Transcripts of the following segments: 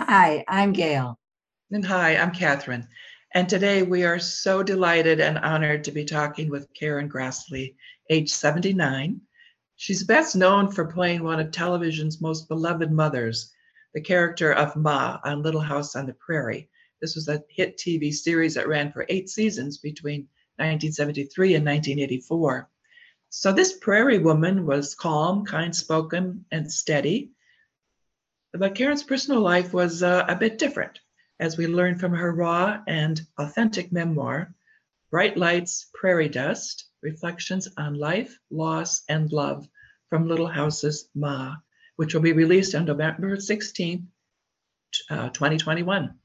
Hi, I'm Gail. And hi, I'm Catherine. And today we are so delighted and honored to be talking with Karen Grassle, age 79. She's best known for playing one of television's most beloved mothers, the character of Ma on Little House on the Prairie. This was a hit TV series that ran for eight seasons between 1973 and 1984. So this prairie woman was calm, kind spoken, and steady. But Karen's personal life was uh, a bit different, as we learn from her raw and authentic memoir, Bright Lights, Prairie Dust Reflections on Life, Loss, and Love from Little House's Ma, which will be released on November 16, uh, 2021.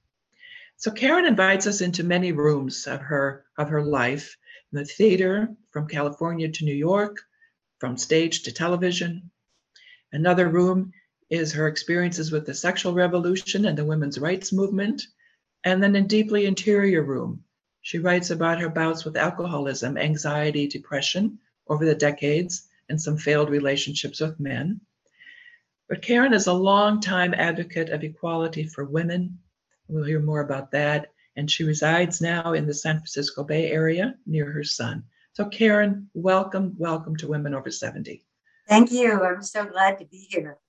So Karen invites us into many rooms of her of her life, the theater from California to New York, from stage to television. Another room is her experiences with the sexual revolution and the women's rights movement. And then in deeply interior room, she writes about her bouts with alcoholism, anxiety, depression over the decades, and some failed relationships with men. But Karen is a long-time advocate of equality for women. We'll hear more about that. And she resides now in the San Francisco Bay Area near her son. So, Karen, welcome, welcome to Women Over 70. Thank you. I'm so glad to be here.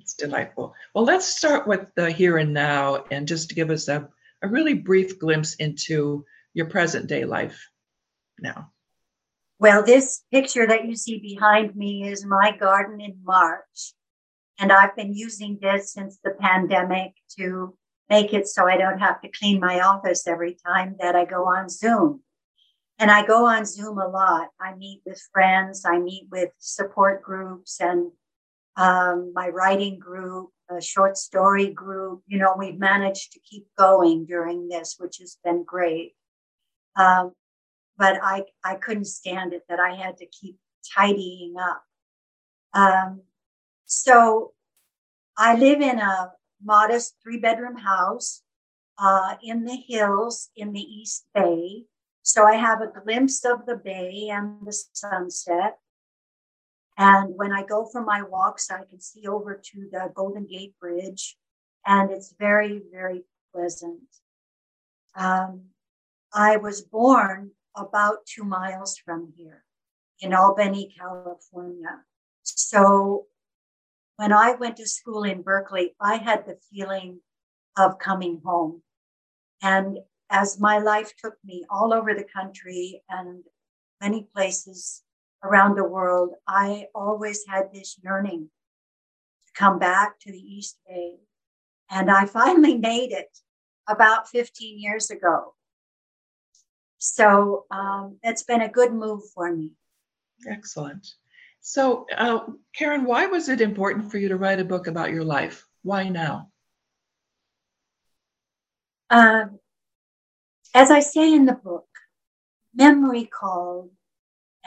It's delightful. Well, let's start with the here and now and just give us a, a really brief glimpse into your present day life now. Well, this picture that you see behind me is my garden in March. And I've been using this since the pandemic to make it so I don't have to clean my office every time that I go on Zoom. And I go on Zoom a lot. I meet with friends, I meet with support groups and um, my writing group, a short story group. You know, we've managed to keep going during this, which has been great. Um, but I, I couldn't stand it that I had to keep tidying up. Um, so I live in a modest three bedroom house uh, in the hills in the East Bay. So I have a glimpse of the bay and the sunset. And when I go for my walks, I can see over to the Golden Gate Bridge, and it's very, very pleasant. Um, I was born about two miles from here in Albany, California. So when I went to school in Berkeley, I had the feeling of coming home. And as my life took me all over the country and many places around the world, I always had this yearning to come back to the East Bay. And I finally made it about 15 years ago. So um, it's been a good move for me. Excellent. So, uh, Karen, why was it important for you to write a book about your life? Why now? Um, as I say in the book, memory called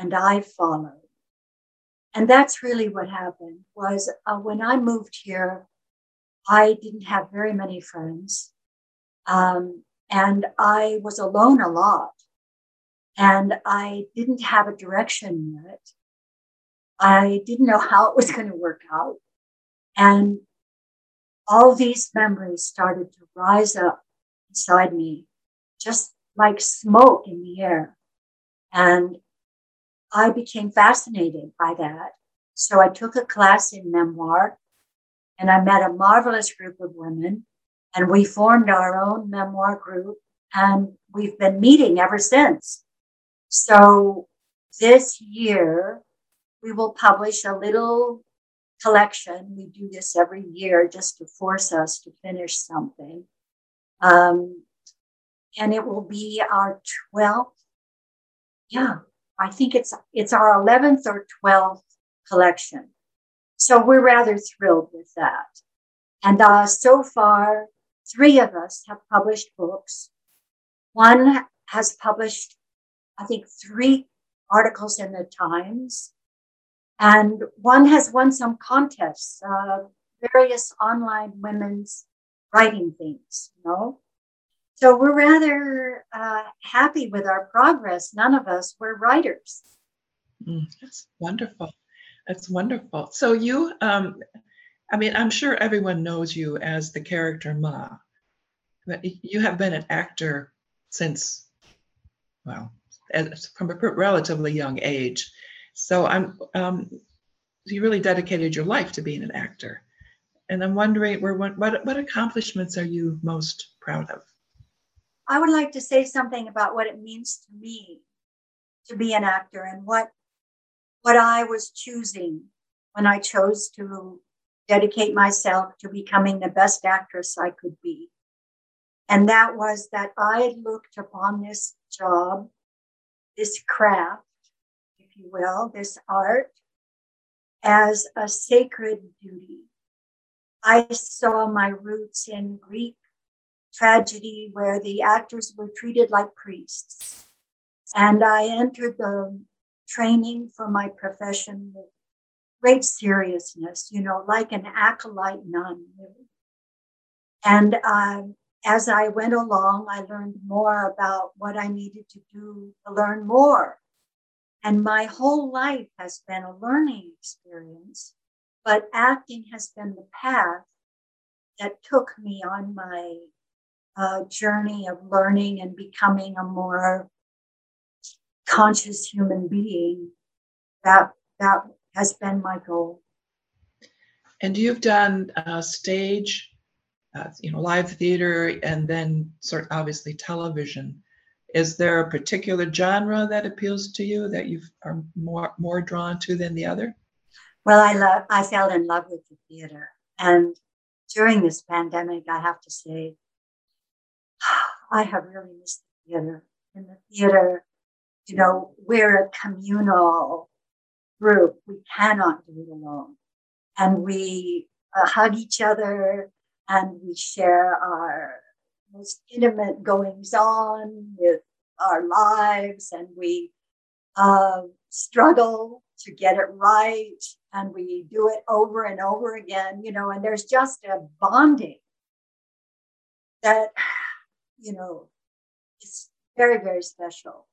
and I followed. And that's really what happened was uh, when I moved here, I didn't have very many friends. Um, and I was alone a lot. And I didn't have a direction yet. I didn't know how it was going to work out. And all these memories started to rise up inside me, just like smoke in the air. And I became fascinated by that. So I took a class in memoir and I met a marvelous group of women and we formed our own memoir group and we've been meeting ever since. So this year we will publish a little collection. We do this every year just to force us to finish something. Um, and it will be our 12th, yeah, I think it's it's our 11th or 12th collection. So we're rather thrilled with that. And uh, so far, three of us have published books. One has published, I think, three articles in the Times, and one has won some contests, uh, various online women's writing things, you know. So we're rather uh, happy with our progress. None of us were writers. Mm, that's wonderful. That's wonderful. So you, um, I mean, I'm sure everyone knows you as the character Ma, but you have been an actor since, well, from a relatively young age. So I'm, um, you really dedicated your life to being an actor. And I'm wondering, what, what accomplishments are you most proud of? I would like to say something about what it means to me to be an actor and what what I was choosing when I chose to dedicate myself to becoming the best actress I could be. And that was that I looked upon this job, this craft, if you will, this art, as a sacred duty. I saw my roots in Greek tragedy where the actors were treated like priests. And I entered the training for my profession with great seriousness, you know, like an acolyte nun. And uh, as I went along, I learned more about what I needed to do to learn more. And my whole life has been a learning experience, but acting has been the path that took me on my uh, journey of learning and becoming a more conscious human being. That that has been my goal. And you've done uh, stage, uh, you know, live theater, and then sort of obviously television. Is there a particular genre that appeals to you that you are more more drawn to than the other? Well, I love. I fell in love with the theater, and during this pandemic, I have to say, I have really missed the theater. In the theater, you know, we're a communal group. We cannot do it alone. And we uh, hug each other and we share our most intimate goings on with our lives and we uh, struggle to get it right and we do it over and over again, you know, and there's just a bonding that, you know, it's very, very special.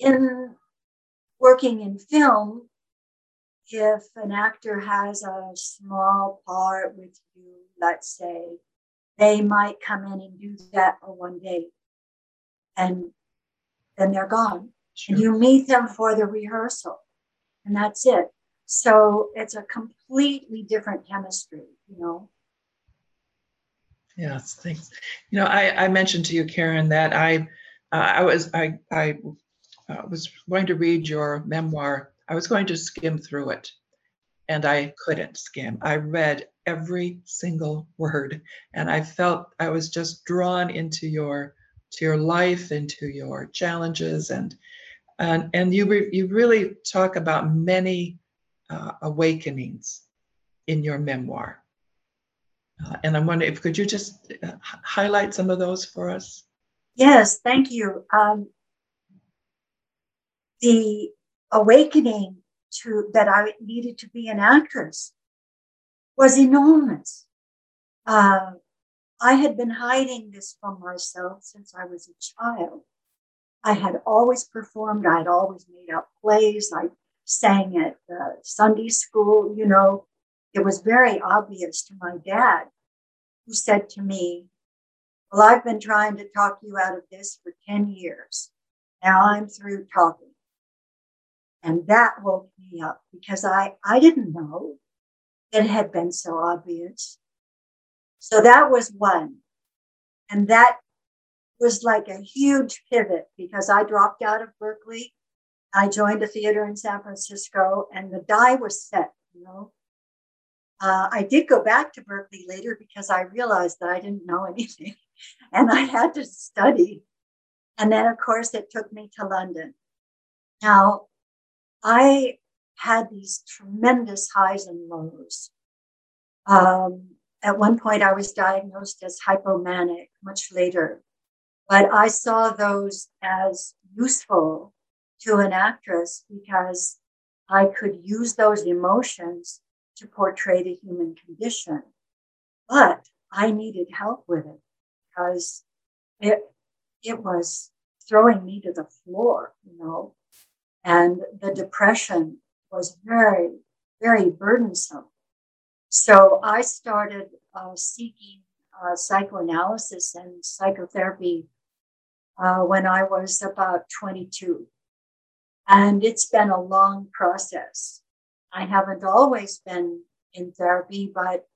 In working in film, if an actor has a small part with you, let's say, they might come in and do that for one day and then they're gone. Sure. And you meet them for the rehearsal and that's it. So it's a completely different chemistry, you know. Yes, thanks. You know, I, I mentioned to you, Karen, that I uh, I was I I uh, was going to read your memoir, I was going to skim through it, and I couldn't skim. I read every single word, and I felt I was just drawn into your to your life, into your challenges, and and and you re, you really talk about many uh, awakenings in your memoir. Uh, and I'm wondering if could you just uh, highlight some of those for us? Yes, thank you. Um, the awakening to that I needed to be an actress was enormous. Uh, I had been hiding this from myself since I was a child. I had always performed. I had always made up plays. I sang at Sunday school. You know, it was very obvious to my dad, who said to me, Well, I've been trying to talk you out of this for 10 years. Now I'm through talking. And that woke me up because I, I didn't know it had been so obvious. So that was one. And that was like a huge pivot because I dropped out of Berkeley. I joined a theater in San Francisco and the die was set, you know. Uh, I did go back to Berkeley later because I realized that I didn't know anything and I had to study. And then, of course, it took me to London. Now, I had these tremendous highs and lows. Um, at one point, I was diagnosed as hypomanic much later, but I saw those as useful to an actress because I could use those emotions to portray the human condition. But I needed help with it because it, it was throwing me to the floor, you know. And the depression was very, very burdensome. So I started uh, seeking uh, psychoanalysis and psychotherapy uh, when I was about 22. And it's been a long process. I haven't always been in therapy, but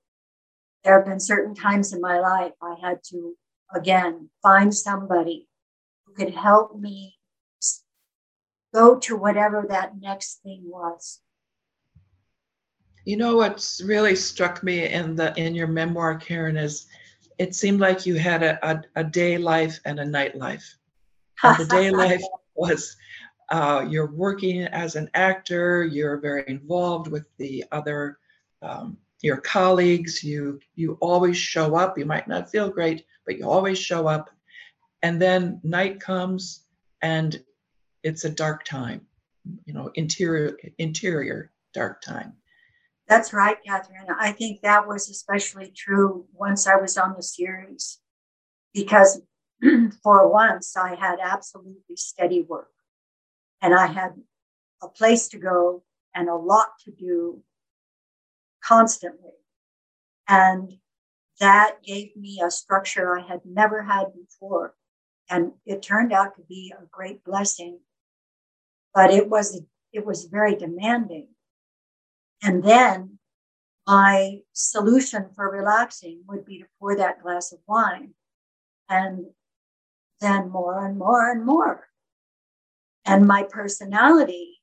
there have been certain times in my life I had to, again, find somebody who could help me go to whatever that next thing was. You know what's really struck me in the in your memoir, Karen, is it seemed like you had a, a, a day life and a night life. And the day life was uh, you're working as an actor, you're very involved with the other um, your colleagues, you you always show up. You might not feel great, but you always show up. And then night comes and it's a dark time, you know, interior interior dark time. That's right, Catherine. I think that was especially true once I was on the series because for once I had absolutely steady work and I had a place to go and a lot to do constantly. And that gave me a structure I had never had before. And it turned out to be a great blessing. But it was it was very demanding and then my solution for relaxing would be to pour that glass of wine and then more and more and more. And my personality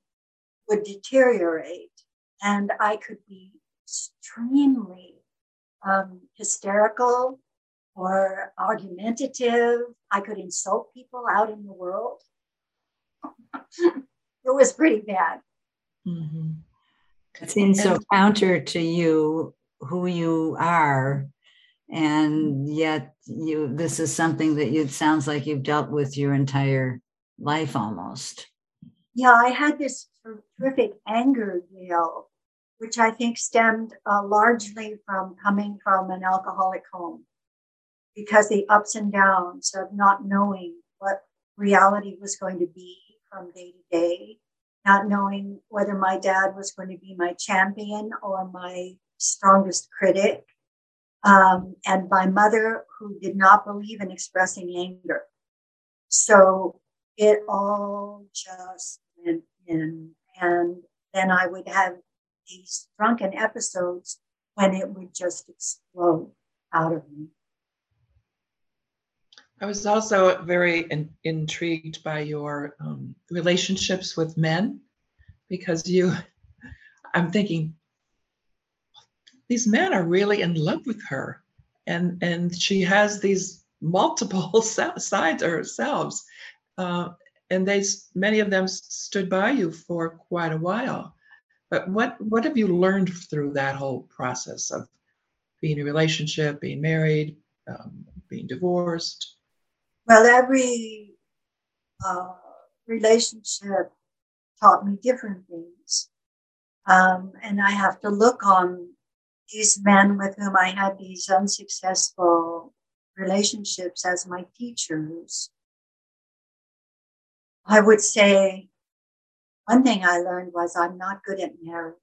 would deteriorate and I could be extremely um, hysterical or argumentative. I could insult people out in the world. it was pretty bad. Mm-hmm. It seems so counter to you, who you are. And yet you this is something that you, it sounds like you've dealt with your entire life almost. Yeah, I had this terrific anger, Gail, which I think stemmed uh, largely from coming from an alcoholic home because the ups and downs of not knowing what reality was going to be from day to day not knowing whether my dad was going to be my champion or my strongest critic, um, and my mother who did not believe in expressing anger. So it all just went in. And then I would have these drunken episodes when it would just explode out of me. I was also very in, intrigued by your um, relationships with men because you, I'm thinking, these men are really in love with her. And, and she has these multiple sides of herself. Uh, and they, many of them stood by you for quite a while. But what, what have you learned through that whole process of being in a relationship, being married, um, being divorced? Well, every uh, relationship taught me different things. Um, and I have to look on these men with whom I had these unsuccessful relationships as my teachers. I would say one thing I learned was I'm not good at marriage.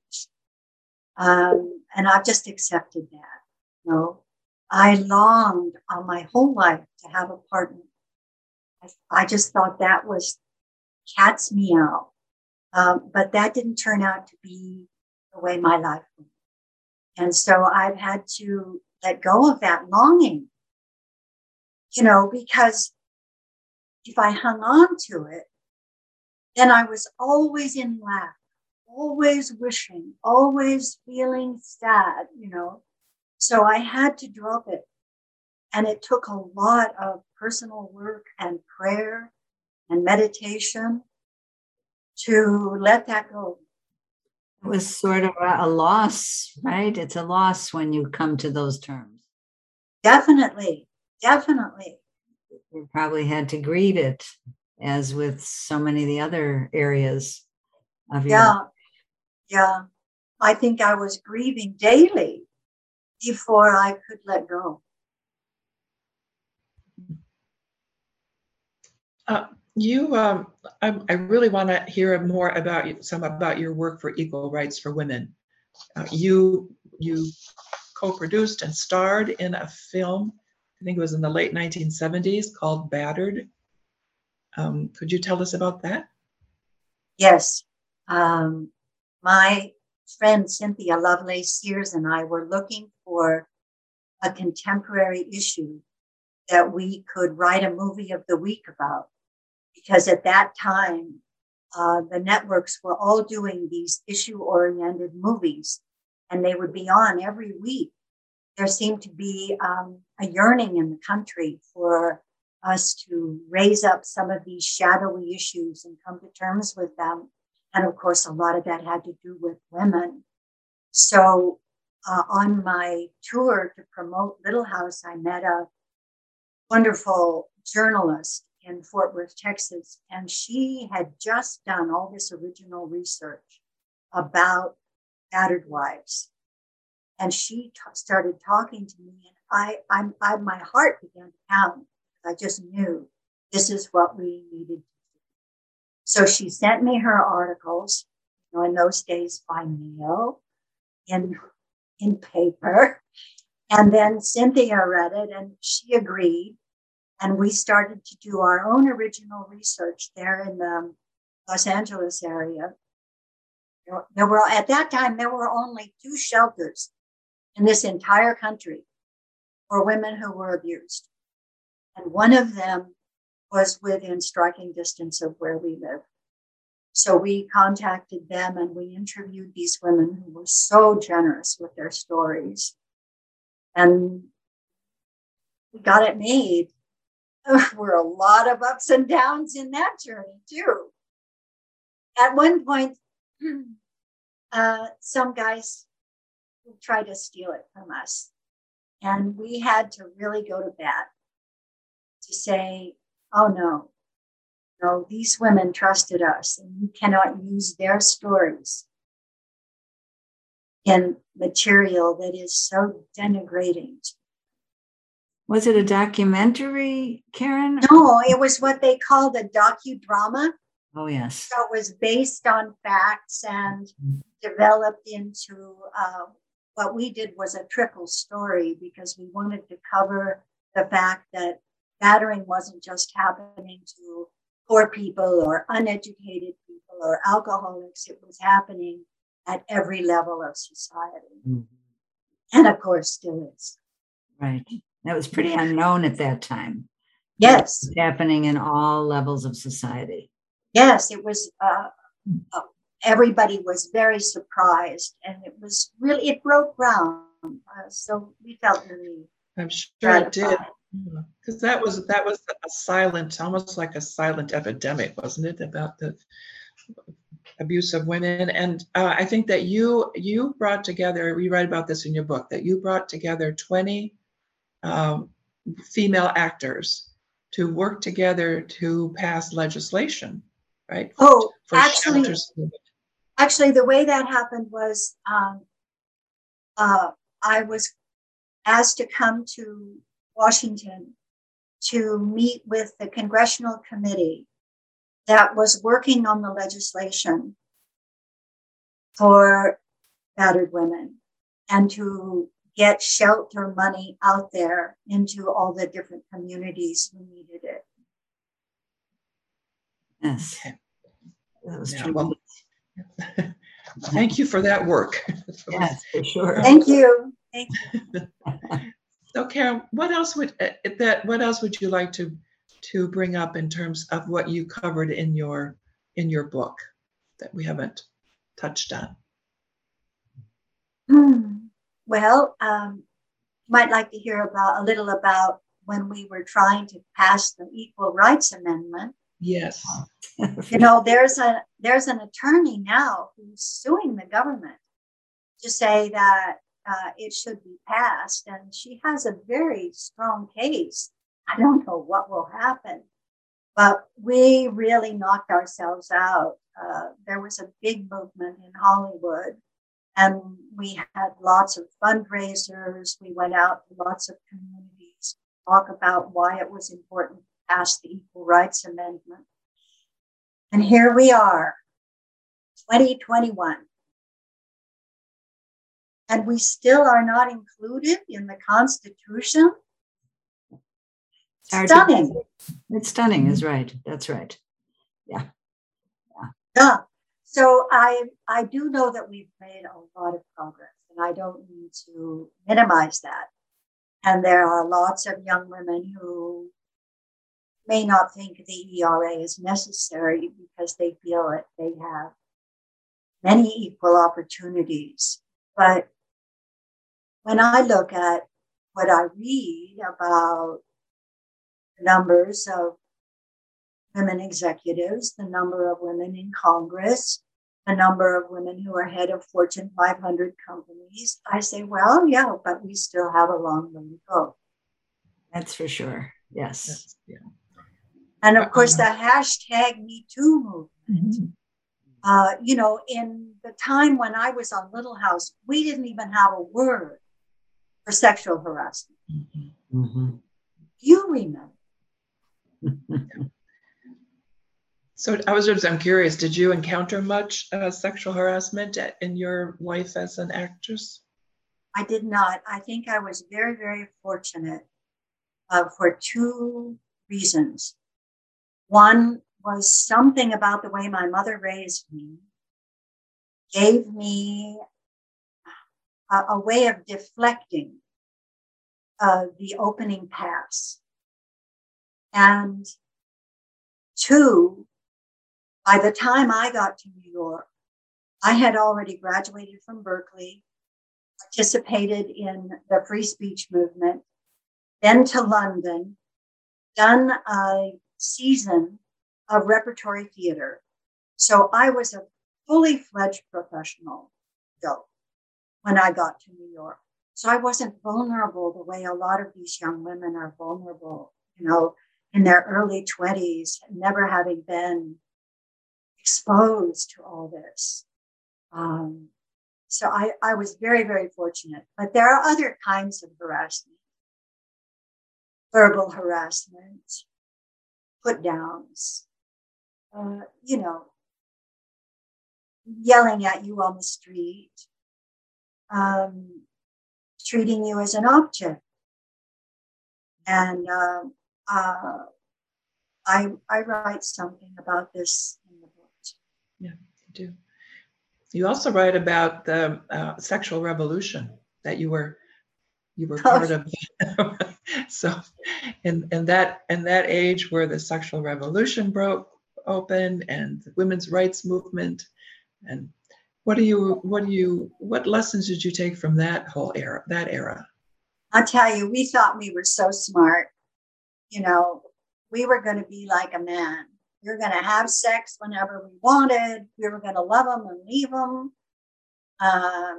Um, and I've just accepted that. You know, I longed all my whole life to have a partner I just thought that was cat's meow. Um, but that didn't turn out to be the way my life went. And so I've had to let go of that longing, you know, because if I hung on to it, then I was always in lack, always wishing, always feeling sad, you know. So I had to drop it. And it took a lot of personal work and prayer and meditation to let that go. It was sort of a loss, right? It's a loss when you come to those terms. Definitely, definitely. You probably had to grieve it, as with so many of the other areas of your. Yeah, yeah. I think I was grieving daily before I could let go. Uh, you, um, I, I, really want to hear more about some about your work for equal rights for women. Uh, you you co-produced and starred in a film. I think it was in the late 1970s called Battered. Um, could you tell us about that? Yes. Um, my friend Cynthia Lovelace Sears and I were looking for a contemporary issue that we could write a movie of the week about. Because at that time, uh, the networks were all doing these issue oriented movies and they would be on every week. There seemed to be um, a yearning in the country for us to raise up some of these shadowy issues and come to terms with them. And of course, a lot of that had to do with women. So uh, on my tour to promote Little House, I met a wonderful journalist in Fort Worth, Texas, and she had just done all this original research about battered wives. And she t- started talking to me, and I, I'm, I, my heart began to pound. I just knew this is what we needed to do. So she sent me her articles, you know, in those days by mail, in in paper. And then Cynthia read it and she agreed. And we started to do our own original research there in the Los Angeles area. There were, at that time, there were only two shelters in this entire country for women who were abused. And one of them was within striking distance of where we live. So we contacted them and we interviewed these women who were so generous with their stories. And we got it made. There were a lot of ups and downs in that journey, too. At one point, uh, some guys tried to steal it from us. And we had to really go to bat to say, oh no, no, these women trusted us, and you cannot use their stories in material that is so denigrating. Was it a documentary, Karen? No, it was what they called a docudrama. Oh, yes. So it was based on facts and developed into uh, what we did was a triple story because we wanted to cover the fact that battering wasn't just happening to poor people or uneducated people or alcoholics. It was happening at every level of society. Mm-hmm. And of course, still is. Right. That was pretty unknown at that time. Yes. happening in all levels of society. Yes, it was. Uh, uh, everybody was very surprised, and it was really, it broke ground. Uh, so we felt really. I'm sure it did because that was that was a silent almost like a silent epidemic wasn't it about the abuse of women? And uh, i think that you you brought together you write about this in your book that you brought together 20 um, female actors to work together to pass legislation right? Oh actually actually the way that happened was um, uh, i was asked to come to Washington to meet with the congressional committee that was working on the legislation for battered women and to get shelter money out there into all the different communities who needed it. Yes. That was yeah, well, thank you for that work. yes, for sure. Thank you. Thank you. So, Karen, what else would uh, that? What else would you like to to bring up in terms of what you covered in your in your book that we haven't touched on? Hmm. Well, um, might like to hear about a little about when we were trying to pass the Equal Rights Amendment. Yes. you know, there's a there's an attorney now who's suing the government to say that uh, it should be passed. And she has a very strong case. I don't know what will happen, but we really knocked ourselves out. Uh, there was a big movement in Hollywood, and we had lots of fundraisers. We went out to lots of communities, talk about why it was important to pass the Equal Rights Amendment. And here we are, 2021 and we still are not included in the Constitution. Stunning. It's stunning, is right. That's right. Yeah. Yeah. Yeah. So I I do know that we've made a lot of progress, and I don't need to minimize that. And there are lots of young women who may not think the ERA is necessary because they feel that they have many equal opportunities. But when I look at what I read about numbers of women executives, the number of women in Congress, the number of women who are head of Fortune 500 companies, I say, well, yeah, but we still have a long way to go. That's for sure. Yes. Yeah. And of course, the hashtag Me Too movement. Mm-hmm. Uh, you know, in the time when I was on Little House, we didn't even have a word for sexual harassment. Mm-hmm. mm-hmm. You remember? so I was just, I'm curious, did you encounter much uh, sexual harassment in your life as an actress? I did not. I think I was very, very fortunate uh, for two reasons. One was something about the way my mother raised me gave me a, a way of deflecting uh, the opening pass. And two, by the time I got to New York, I had already graduated from Berkeley, participated in the free speech movement, been to London, done a season of repertory theater. So I was a fully fledged professional adult when I got to New York. So I wasn't vulnerable the way a lot of these young women are vulnerable, you know, in their early 20s, never having been exposed to all this. Um, so I, I was very, very fortunate. But there are other kinds of harassment verbal harassment, put downs, uh, you know, yelling at you on the street, um, treating you as an object. And uh, uh, I, I write something about this in the book. Yeah, you do. You also write about the uh, sexual revolution that you were you were part of. so, in in that in that age where the sexual revolution broke open and the women's rights movement, and what do you what do you what lessons did you take from that whole era that era? I'll tell you, we thought we were so smart. You know, we were going to be like a man. We were going to have sex whenever we wanted. We were going to love them and leave them. Uh,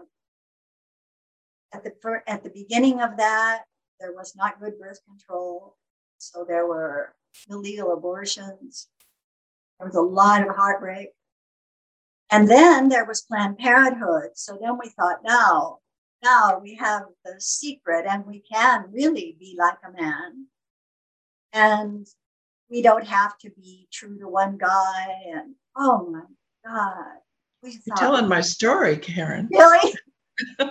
at the at the beginning of that, there was not good birth control, so there were illegal abortions. There was a lot of heartbreak, and then there was Planned Parenthood. So then we thought, now, now we have the secret, and we can really be like a man, and we don't have to be true to one guy. And oh my God, we You're telling my story, Karen. Really?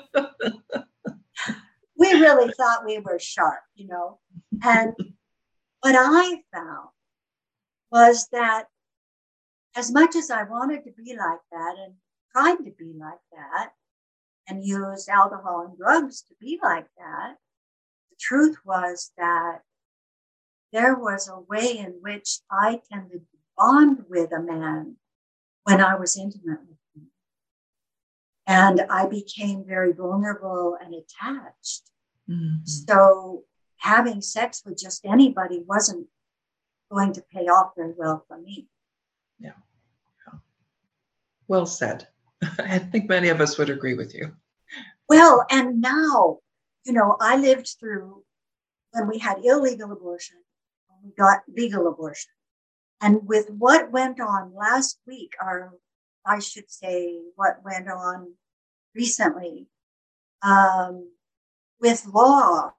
we really thought we were sharp, you know. And what I found was that as much as I wanted to be like that and tried to be like that and used alcohol and drugs to be like that, the truth was that there was a way in which I tended to bond with a man when I was intimate with him. and I became very vulnerable and attached. Mm-hmm. So having sex with just anybody wasn't going to pay off very well for me. Well said. I think many of us would agree with you. Well, and now, you know, I lived through when we had illegal abortion, when we got legal abortion. And with what went on last week, or I should say, what went on recently um, with law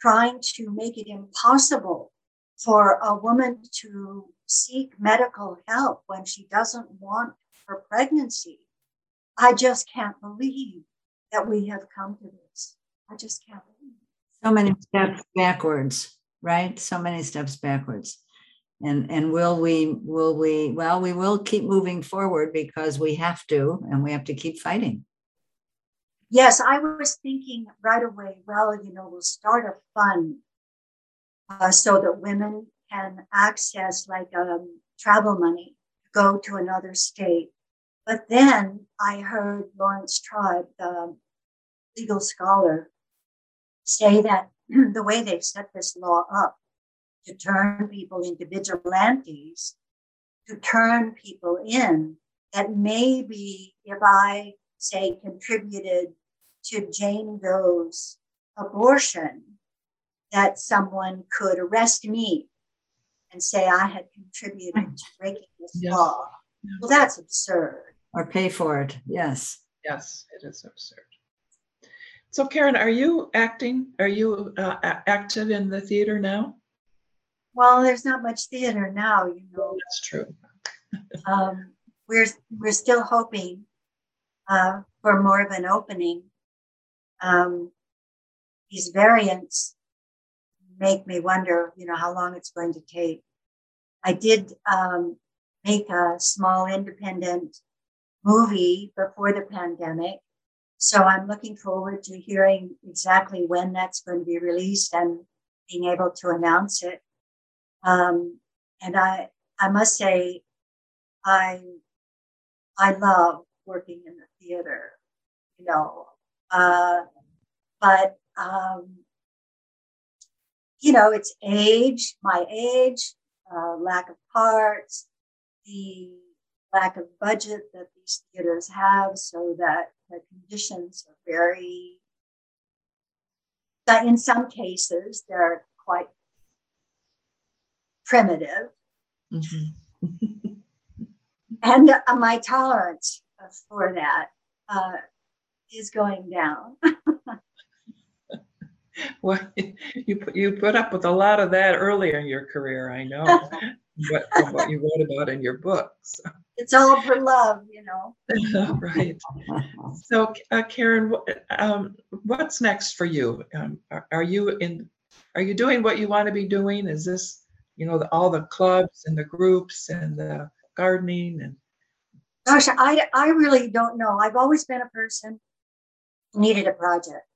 trying to make it impossible for a woman to seek medical help when she doesn't want her pregnancy. I just can't believe that we have come to this. I just can't believe it. So many steps backwards, right? So many steps backwards. And and will we will we well we will keep moving forward because we have to and we have to keep fighting. Yes, I was thinking right away, well, you know, we'll start a fund uh, so that women can access like um, travel money to go to another state. But then I heard Laurence Tribe, the legal scholar, say that the way they've set this law up to turn people into vigilantes, to turn people in, that maybe if I say contributed to Jane Doe's abortion, that someone could arrest me and say I had contributed to breaking this Yes. law. Well, that's absurd. Or pay for it. Yes. Yes, it is absurd. So, Karen, are you acting? Are you uh, active in the theater now? Well, there's not much theater now, you know. That's true. Um, we're we're still hoping uh, for more of an opening. Um, these variants make me wonder, you know, how long it's going to take. I did um, make a small independent movie before the pandemic, so I'm looking forward to hearing exactly when that's going to be released and being able to announce it. Um, and I, I must say, I I love working in the theater, you know. Uh, but um, you know, it's age, my age, uh, lack of parts, the lack of budget that these theaters have, so that the conditions are very. That in some cases they're quite primitive, Mhm. and uh, my tolerance for that uh, is going down. Well, you put, you put up with a lot of that earlier in your career, I know, what, from what you wrote about in your books. it's all for love, you know. Right. So, uh, Karen, um, what's next for you? Um, are, are you in, are you doing what you want to be doing? Is this, you know, the, all the clubs and the groups and the gardening and, Gosh, I, I really don't know. I've always been a person needed a project,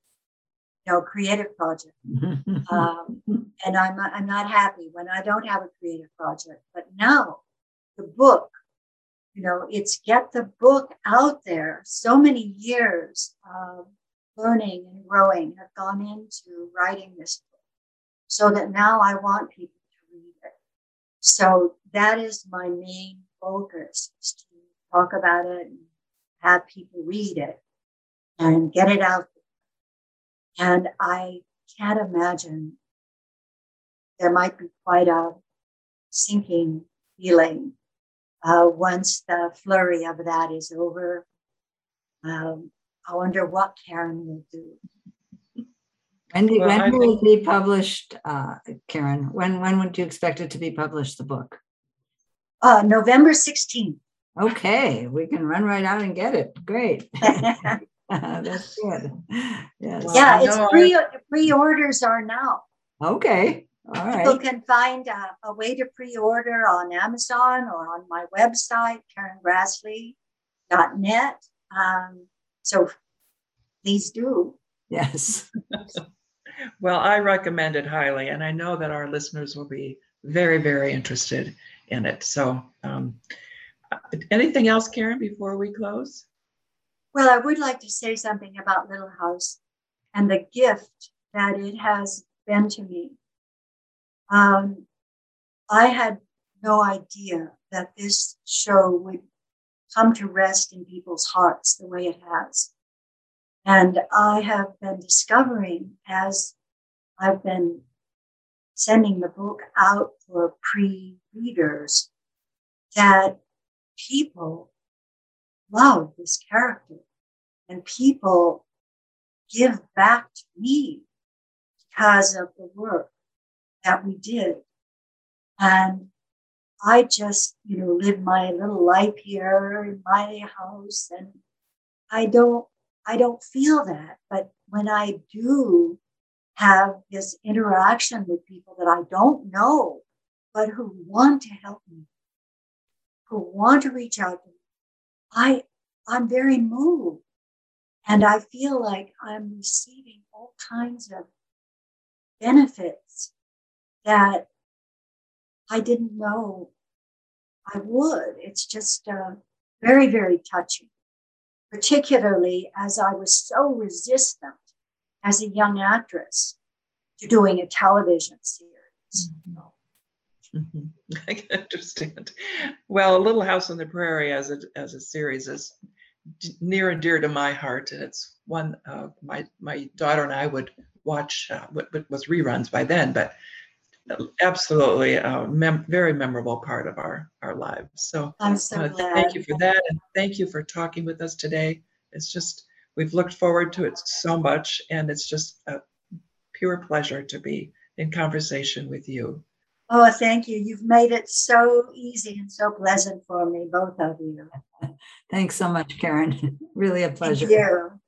know, creative project. Um, and I'm, I'm not happy when I don't have a creative project. But now the book, you know, it's get the book out there. So many years of learning and growing have gone into writing this book so that now I want people to read it. So that is my main focus is to talk about it and have people read it and get it out. And I can't imagine there might be quite a sinking feeling uh, once the flurry of that is over. Um, I wonder what Karen will do. When, do, Well, I when will it be published, uh, Karen? When when would you expect it to be published, the book? Uh, November 16th. Okay, we can run right out and get it. Great. yeah, That's good. Yes. Well, I it's know pre pre-orders are now. Okay. All People can find a, a way to pre-order on Amazon or on my website, KarenGrassle.net. Um, so please do. Yes. well, I recommend it highly, and I know that our listeners will be very, very interested in it. So, um, uh, anything else, Karen, before we close? Well, I would like to say something about Little House and the gift that it has been to me. Um, I had no idea that this show would come to rest in people's hearts the way it has. And I have been discovering as I've been sending the book out for pre readers that people love this character and people give back to me because of the work that we did. And I just, you know, live my little life here in my house and I don't I don't feel that. But when I do have this interaction with people that I don't know, but who want to help me, who want to reach out to I, I'm very moved. And I feel like I'm receiving all kinds of benefits that I didn't know I would. It's just uh, very, very touching, particularly as I was so resistant as a young actress to doing a television series. Mm-hmm. Mm-hmm. I can understand. Well, Little House on the Prairie as a as a series is near and dear to my heart, and it's one uh, my my daughter and I would watch uh, what, what was reruns by then, but absolutely a mem- very memorable part of our our lives. So, I'm so uh, thank you for that, and thank you for talking with us today. It's just we've looked forward to it so much, and it's just a pure pleasure to be in conversation with you. Oh, thank you. You've made it so easy and so pleasant for me, both of you. Thanks so much, Karen. really a pleasure. Thank you.